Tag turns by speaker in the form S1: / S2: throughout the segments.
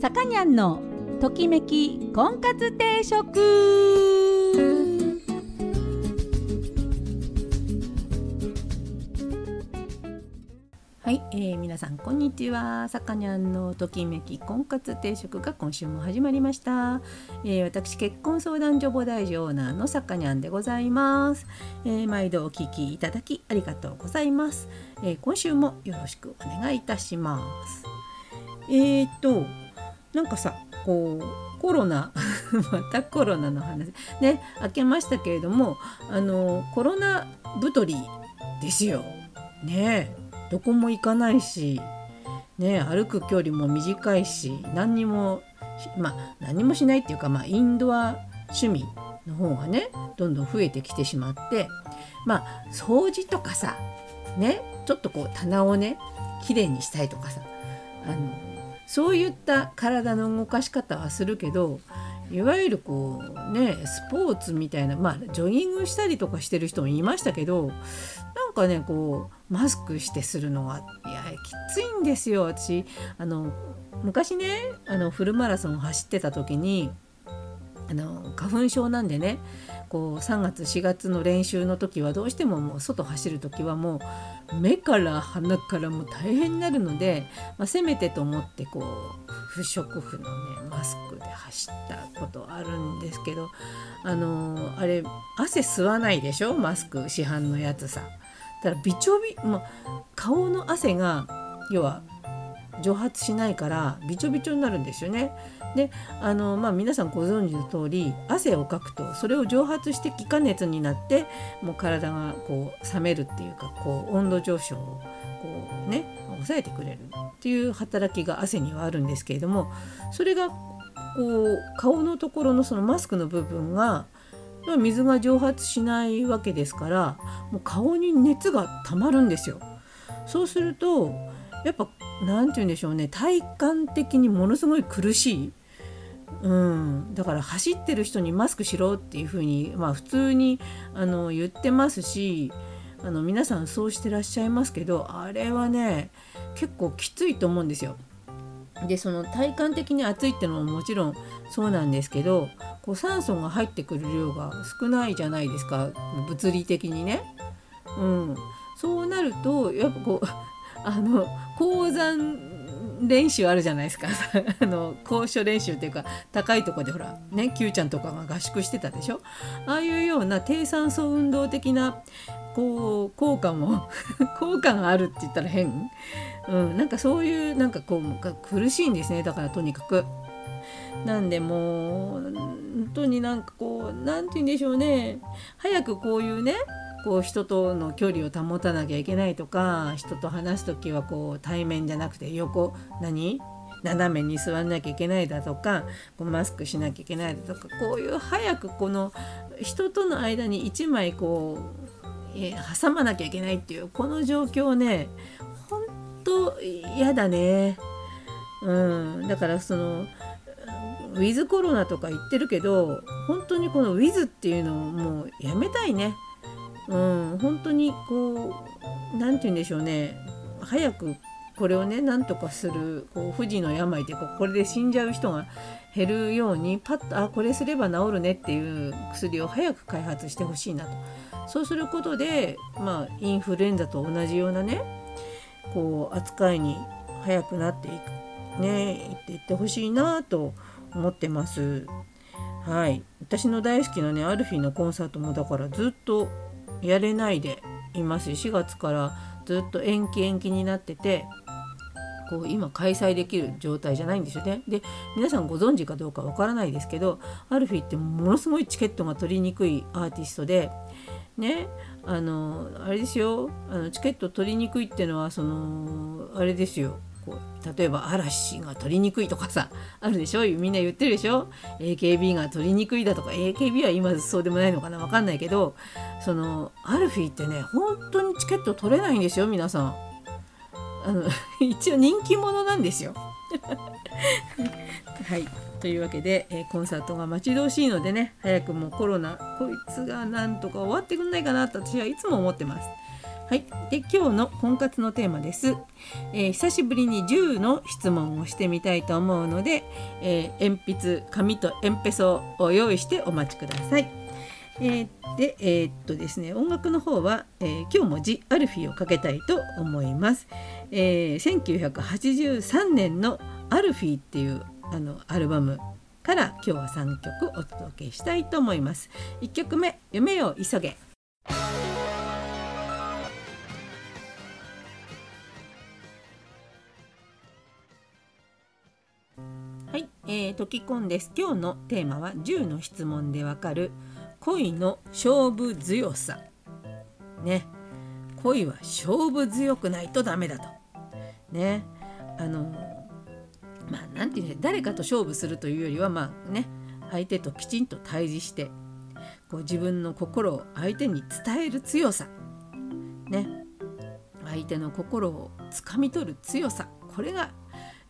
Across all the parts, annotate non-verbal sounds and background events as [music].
S1: さかにゃんのときめき婚活定食。はい、えー、皆さんこんにちは。さかにゃんのときめき婚活定食が今週も始まりました、えー、私結婚相談所母大事オーナーのさかにゃんでございます、えー、毎度お聞きいただきありがとうございます、え今週もよろしくお願いいたします。えーとなんかさこうコロナ [laughs] またコロナの話ね明けましたけれどもあのコロナ太りですよ。ねどこも行かないし、ね、歩く距離も短いし何にもまあ何もしないっていうか、まあ、インドア趣味の方がねどんどん増えてきてしまってまあ掃除とかさねちょっとこう棚をねきれいにしたいとかさあのそういった体の動かし方はするけどいわゆるこうねスポーツみたいなまあジョギングしたりとかしてる人もいましたけどなんかねこうマスクしてするのがいやきついんですよ私。あの昔ねあのフルマラソン走ってた時にあの花粉症なんでねこう3月4月の練習の時はどうしてももう外走る時はもう目から鼻からもう大変になるので、まあ、せめてと思ってこう不織布のねマスクで走ったことあるんですけどあのあれ汗吸わないでしょ？マスク市販のやつさ。だからびちょび、まあ、顔の汗が要は蒸発しないからびちょびちょになるんですよね。であの、まあ、皆さんご存知の通り汗をかくとそれを蒸発して気化熱になってもう体がこう冷めるっていうかこう温度上昇をこうね抑えてくれるっていう働きが汗にはあるんですけれどもそれがこう顔のところのそのマスクの部分が水が蒸発しないわけですからもう顔に熱がたまるんですよ。そうするとやっぱ何て言うんでしょうね。体感的にものすごい苦しい。うん、だから走ってる人にマスクしろっていうふうに、まあ、普通にあの言ってますしあの皆さんそうしてらっしゃいますけどあれはね結構きついと思うんですよ。でその体感的に暑いってのももちろんそうなんですけどこう酸素が入ってくる量が少ないじゃないですか。物理的にね。うん、そうなるとやっぱこうあの高山練習あるじゃないですか。[laughs] あの高所練習っていうか高いとこでほらね Q ちゃんとかが合宿してたでしょ。ああいうような低酸素運動的なこう効果も [laughs] 効果があるって言ったら変、うん、なんかそういうなんかこう苦しいんですね。だからとにかく。なんでもう本当になんかこう何て言うんでしょうね。早くこういうねこう人との距離を保たなきゃいけないとか人と話す時はこう対面じゃなくて横何？斜めに座んなきゃいけないだとかこうマスクしなきゃいけないだとかこういう早くこの人との間に1枚こう、え挟まなきゃいけないっていうこの状況ね本当嫌だね。うん、だからそのウィズコロナとか言ってるけど本当にこのウィズっていうのをもうやめたいね。うん、本当にこう何て言うんでしょうね。早くこれをね何とかするこう不治の病でこうこれで死んじゃう人が減るようにパッとあこれすれば治るねっていう薬を早く開発してほしいなと。そうすることでまあインフルエンザと同じようなねこう扱いに早くなっていくねいっていってほしいなと思ってます。はい。私の大好きなねアルフィーのコンサートもだからずっとやれないでいます4月からずっと延期延期になっててこう今開催できる状態じゃないんですよね。で皆さんご存知かどうかわからないですけどアルフィーってものすごいチケットが取りにくいアーティストでねあのあれですよあのチケット取りにくいっていうのはそのあれですよこう例えば嵐が取りにくいとかさ [laughs] あるでしょ？みんな言ってるでしょ？AKB が取りにくいだとか AKB は今そうでもないのかな分かんないけどそのアルフィーってね本当にチケット取れないんですよ皆さん。あの [laughs] 一応人気者なんですよ。[laughs] はい。というわけで、え、コンサートが待ち遠しいのでね早くもコロナこいつがなんとか終わってくんないかなと私はいつも思ってます。はい、で今日の婚活のテーマです、えー、久しぶりに10の質問をしてみたいと思うので、えー、鉛筆紙と鉛筆ソを用意してお待ちください。えー、でえー、っとですね音楽の方は、えー、今日も「ジ・アルフィー」をかけたいと思います。えー、1983年の「アルフィー」っていうあのアルバムから今日は3曲お届けしたいと思います。1曲目「夢を急げ」えー、トキコンです。今日のテーマは10の質問でわかる恋の勝負強さ。ね。恋は勝負強くないとダメだと。ね。あのまあなんていう誰かと勝負するというよりはまあね相手ときちんと対峙してこう自分の心を相手に伝える強さ。ね。相手の心をつかみ取る強さ。これが、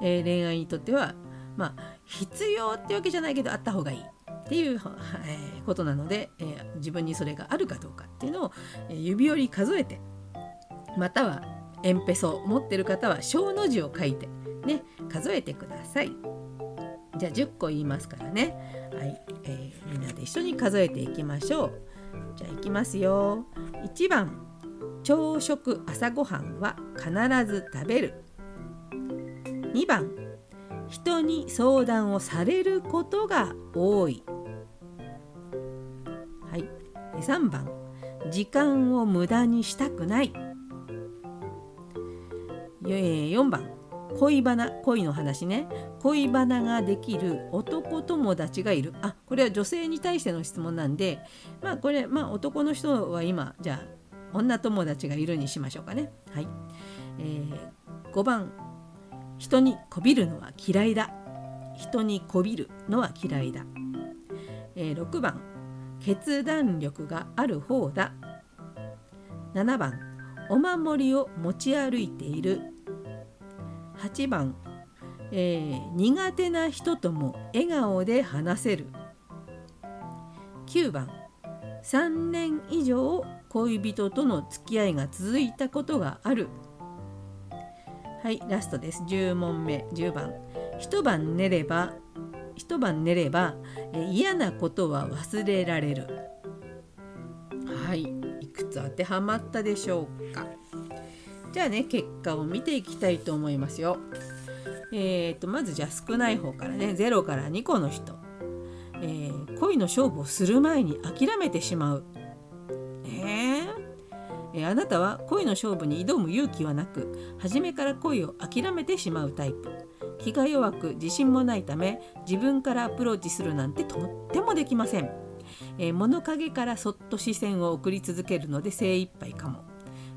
S1: えー、恋愛にとってはまあ必要ってわけじゃないけどあった方がいいっていう、え、ことなので、えー、自分にそれがあるかどうかっていうのを、え、指折り数えてまたは鉛筆を持ってる方は小の字を書いてね数えてください。じゃあ10個言いますからね。はい、えー、みんなで一緒に数えていきましょう。じゃあいきますよ。1番朝食朝ごはんは必ず食べる。2番人に相談をされることが多い。はい、3番。時間を無駄にしたくない。4番。恋バナ恋の話ね。恋バナができる男友達がいる。あこれは女性に対しての質問なんでまあこれまあ男の人は今じゃあ女友達がいるにしましょうかね。はい、えー、5番。人にこびるのは嫌いだ。人にこびるのは嫌いだ、えー、6番。決断力がある方だ。7番。お守りを持ち歩いている。8番、えー、苦手な人とも笑顔で話せる。9番。3年以上恋人との付き合いが続いたことがある。はいラストです。10問目。10番。一晩寝れば一晩寝れば嫌なことは忘れられる。はい。いくつ当てはまったでしょうか。じゃあね結果を見ていきたいと思いますよ。えーと、まずじゃあ少ない方からね。0から2個の人、えー、恋の勝負をする前に諦めてしまう。え。あなたは恋の勝負に挑む勇気はなく初めから恋を諦めてしまうタイプ。気が弱く自信もないため自分からアプローチするなんてとってもできません、え、物陰からそっと視線を送り続けるので精一杯かも、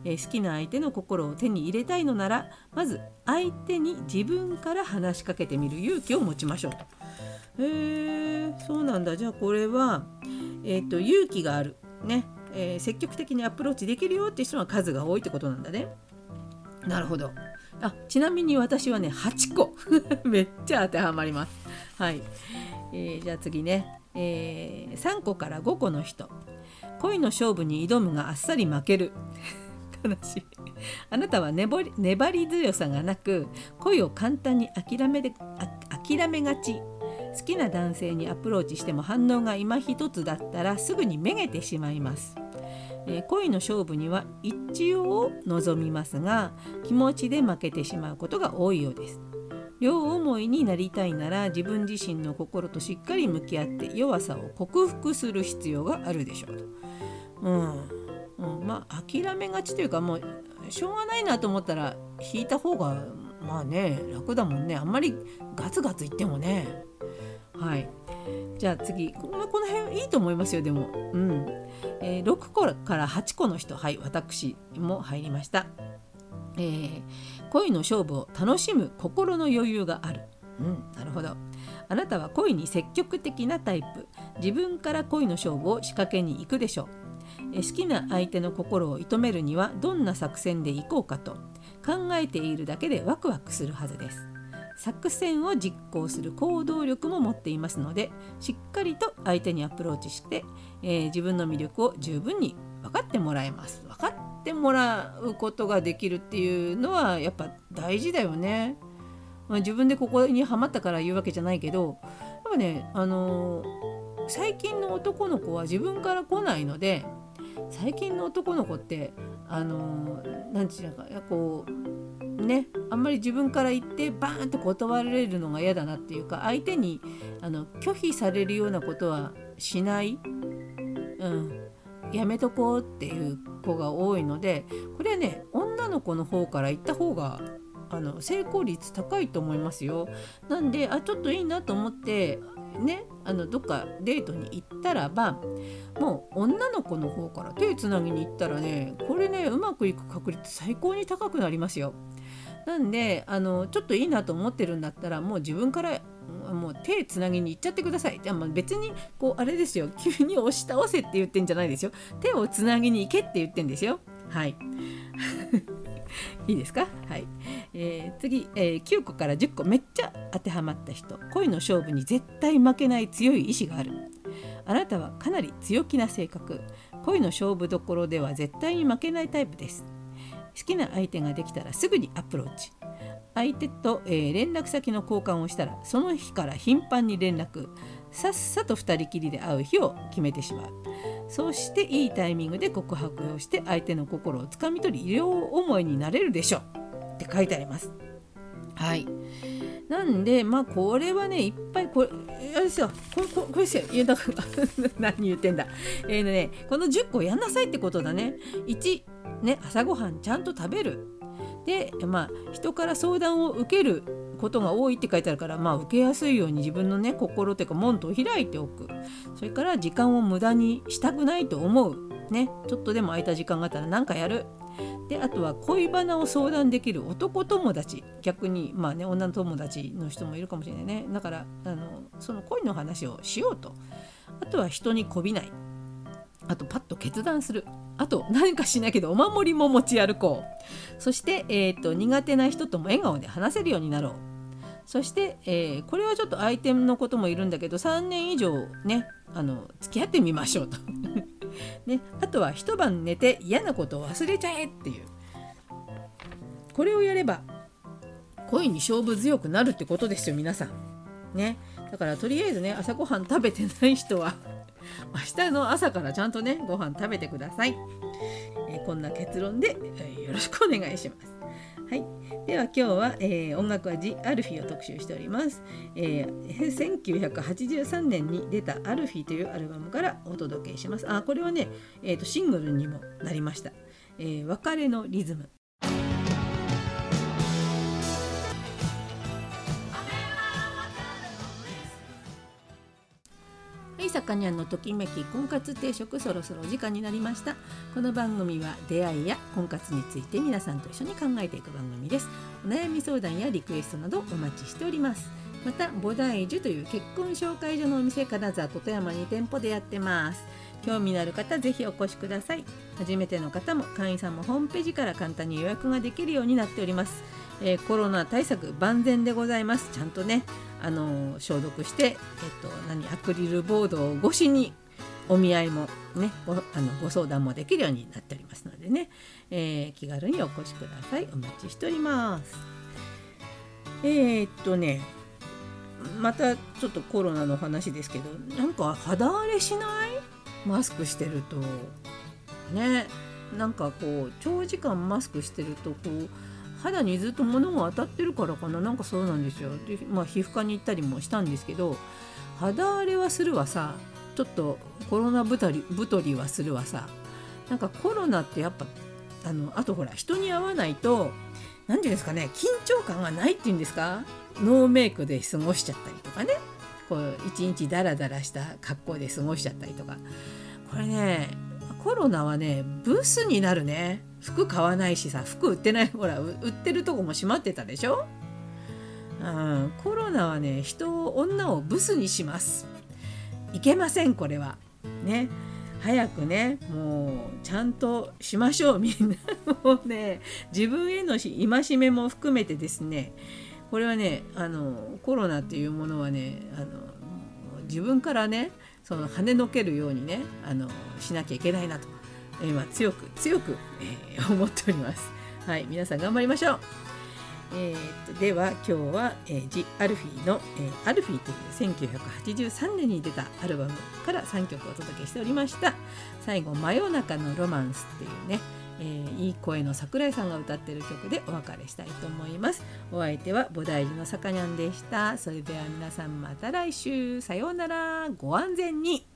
S1: え、好きな相手の心を手に入れたいのならまず相手に自分から話しかけてみる勇気を持ちましょう。へえ、そうなんだ。じゃあこれは、えーと勇気がある。ね。えー、積極的にアプローチできるよっていう人が数が多いってことなんだね。なるほど。あちなみに私はね8個 [laughs] めっちゃ当てはまります。はい、えー、じゃあ次ね、えー、3個から5個の人恋の勝負に挑むがあっさり負ける。悲しいあなたは粘り粘り強さがなく恋を簡単に諦めで諦めがち好きな男性にアプローチしても反応が今一つだったらすぐにめげてしまいますえー、恋の勝負には一応望みますが気持ちで負けてしまうことが多いようです。両思いになりたいなら自分自身の心としっかり向き合って弱さを克服する必要があるでしょうと。うん、うん、まあ諦めがちというかもうしょうがないなと思ったら引いた方がまあね楽だもんね。あんまりガツガツいってもね。はい。じゃあ次。この辺いいと思いますよでも。うん。えー、6個から8個の人。はい私も入りました、えー、恋の勝負を楽しむ心の余裕がある。うんなるほど。あなたは恋に積極的なタイプ。自分から恋の勝負を仕掛けに行くでしょう。え好きな相手の心を射止めるにはどんな作戦でいこうかと考えているだけでワクワクするはずです。作戦を実行する行動力も持っていますのでしっかりと相手にアプローチして、えー、自分の魅力を十分に分かってもらえます分かってもらうことができるっていうのはやっぱ大事だよね。まあ、自分でここにはまったから言うわけじゃないけどやっぱねあのー、最近の男の子は自分から来ないので最近の男の子ってあの何て言うのかこうねあんまり自分から言ってバーンと断られるのが嫌だなっていうか相手にあの拒否されるようなことはしない、うん、やめとこうっていう子が多いのでこれはね女の子の方から言った方があの成功率高いと思いますよ。なんであちょっといいなと思ってねあのどっかデートに行ったらばもう女の子の方から手つなぎに行ったらねこれねうまくいく確率最高に高くなりますよ。なんであのちょっといいなと思ってるんだったらもう自分からもう手つなぎに行っちゃってください。じゃあまあ別にこうあれですよ [laughs] 急に押し倒せって言ってんじゃないですよ。手をつなぎに行けって言ってんですよ。はい。[laughs] いいですか？はい、えー、次、えー、9個から10個めっちゃ当てはまった人。恋の勝負に絶対負けない強い意志がある。あなたはかなり強気な性格。恋の勝負どころでは絶対に負けないタイプです。好きな相手ができたらすぐにアプローチ。相手と、えー、連絡先の交換をしたらその日から頻繁に連絡。さっさと2人きりで会う日を決めてしまう。そうしていいタイミングで告白をして相手の心をつかみ取り両思いになれるでしょう。って書いてあります。はい。なんでまあこれはねいっぱいこれあれですよ。これこれこれですよ。[laughs] 何言ってんだ。えー、ねこの10個やんなさいってことだね。1ね朝ごはんちゃんと食べる。でまあ人から相談を受けることが多いって書いてあるからまあ受けやすいように自分のね心というか門戸を開いておく。それから時間を無駄にしたくないと思う。ねちょっとでも空いた時間があったら何かやるであとは恋バナを相談できる男友達。逆にまあね女の友達の人もいるかもしれないね。だからあのその恋の話をしようと。あとは人にこびない。あとパッと決断する。あと何かしないけどお守りも持ち歩こう。そして、えーと苦手な人とも笑顔で話せるようになろう。そして、えー、これはちょっと相手のこともいるんだけど3年以上ねあの付き合ってみましょうと。ね、あとは一晩寝て嫌なことを忘れちゃえっていう。これをやれば恋に勝負強くなるってことですよ皆さん。ね。だからとりあえずね朝ごはん食べてない人は [laughs] 明日の朝からちゃんとねご飯食べてください、え、こんな結論で、え、よろしくお願いします。はい、では今日は、えー、音楽はジ・アルフィーを特集しております、えー、1983年に出た「アルフィー」というアルバムからお届けします。あこれはね、えーと、シングルにもなりました「えー、別れのリズム」はい、さかにゃんのときめき婚活定食そろそろ時間になりました。この番組は出会いや婚活について皆さんと一緒に考えていく番組です。お悩み相談やリクエストなどお待ちしております。また菩提樹という結婚紹介所のお店金沢と富山に店舗でやってます。興味のある方ぜひお越しください。初めての方も会員さんもホームページから簡単に予約ができるようになっております。えー、コロナ対策万全でございます。ちゃんとねあの消毒して、えっと、何アクリルボードを越しにお見合いもねごあのご相談もできるようになっておりますのでね、えー、気軽にお越しください。お待ちしております。えー、っとねまたちょっとコロナの話ですけどなんか肌荒れしない？マスクしてると。ね。なんかこう長時間マスクしてるとこう肌にずっと物が当たってるからかな。なんかそうなんですよ。で、まあ、皮膚科に行ったりもしたんですけど肌荒れはするわさ。ちょっとコロナ太り太りはするわさ。なんかコロナってやっぱあのあとほら人に会わないと何て言うんですかね緊張感がないっていうんですか？ノーメイクで過ごしちゃったりとかね。こう一日ダラダラした格好で過ごしちゃったりとか。これねコロナはねブスになるね。服買わないしさ服売ってない [laughs] ほら売ってるとこも閉まってたでしょ、うん、コロナはね人を女をブスにします。いけませんこれは。ね。早くねもうちゃんとしましょう。みんなもうね自分への戒めも含めてですね。これはねあのコロナっていうものはねあの自分からねその跳ねのけるようにねあのしなきゃいけないなとえー、ま、強く強く、えー、[laughs] 思っております。はい、皆さん頑張りましょう。えー、では今日は、えー、ジ・アルフィーの、えー、アルフィーという1983年に出たアルバムから3曲をお届けしておりました最後「真夜中のロマンス」っていうね、えー、いい声の桜井さんが歌ってる曲でお別れしたいと思います。お相手は菩提寺のさかにゃんでした。それでは皆さんまた来週。さようなら。ご安全に。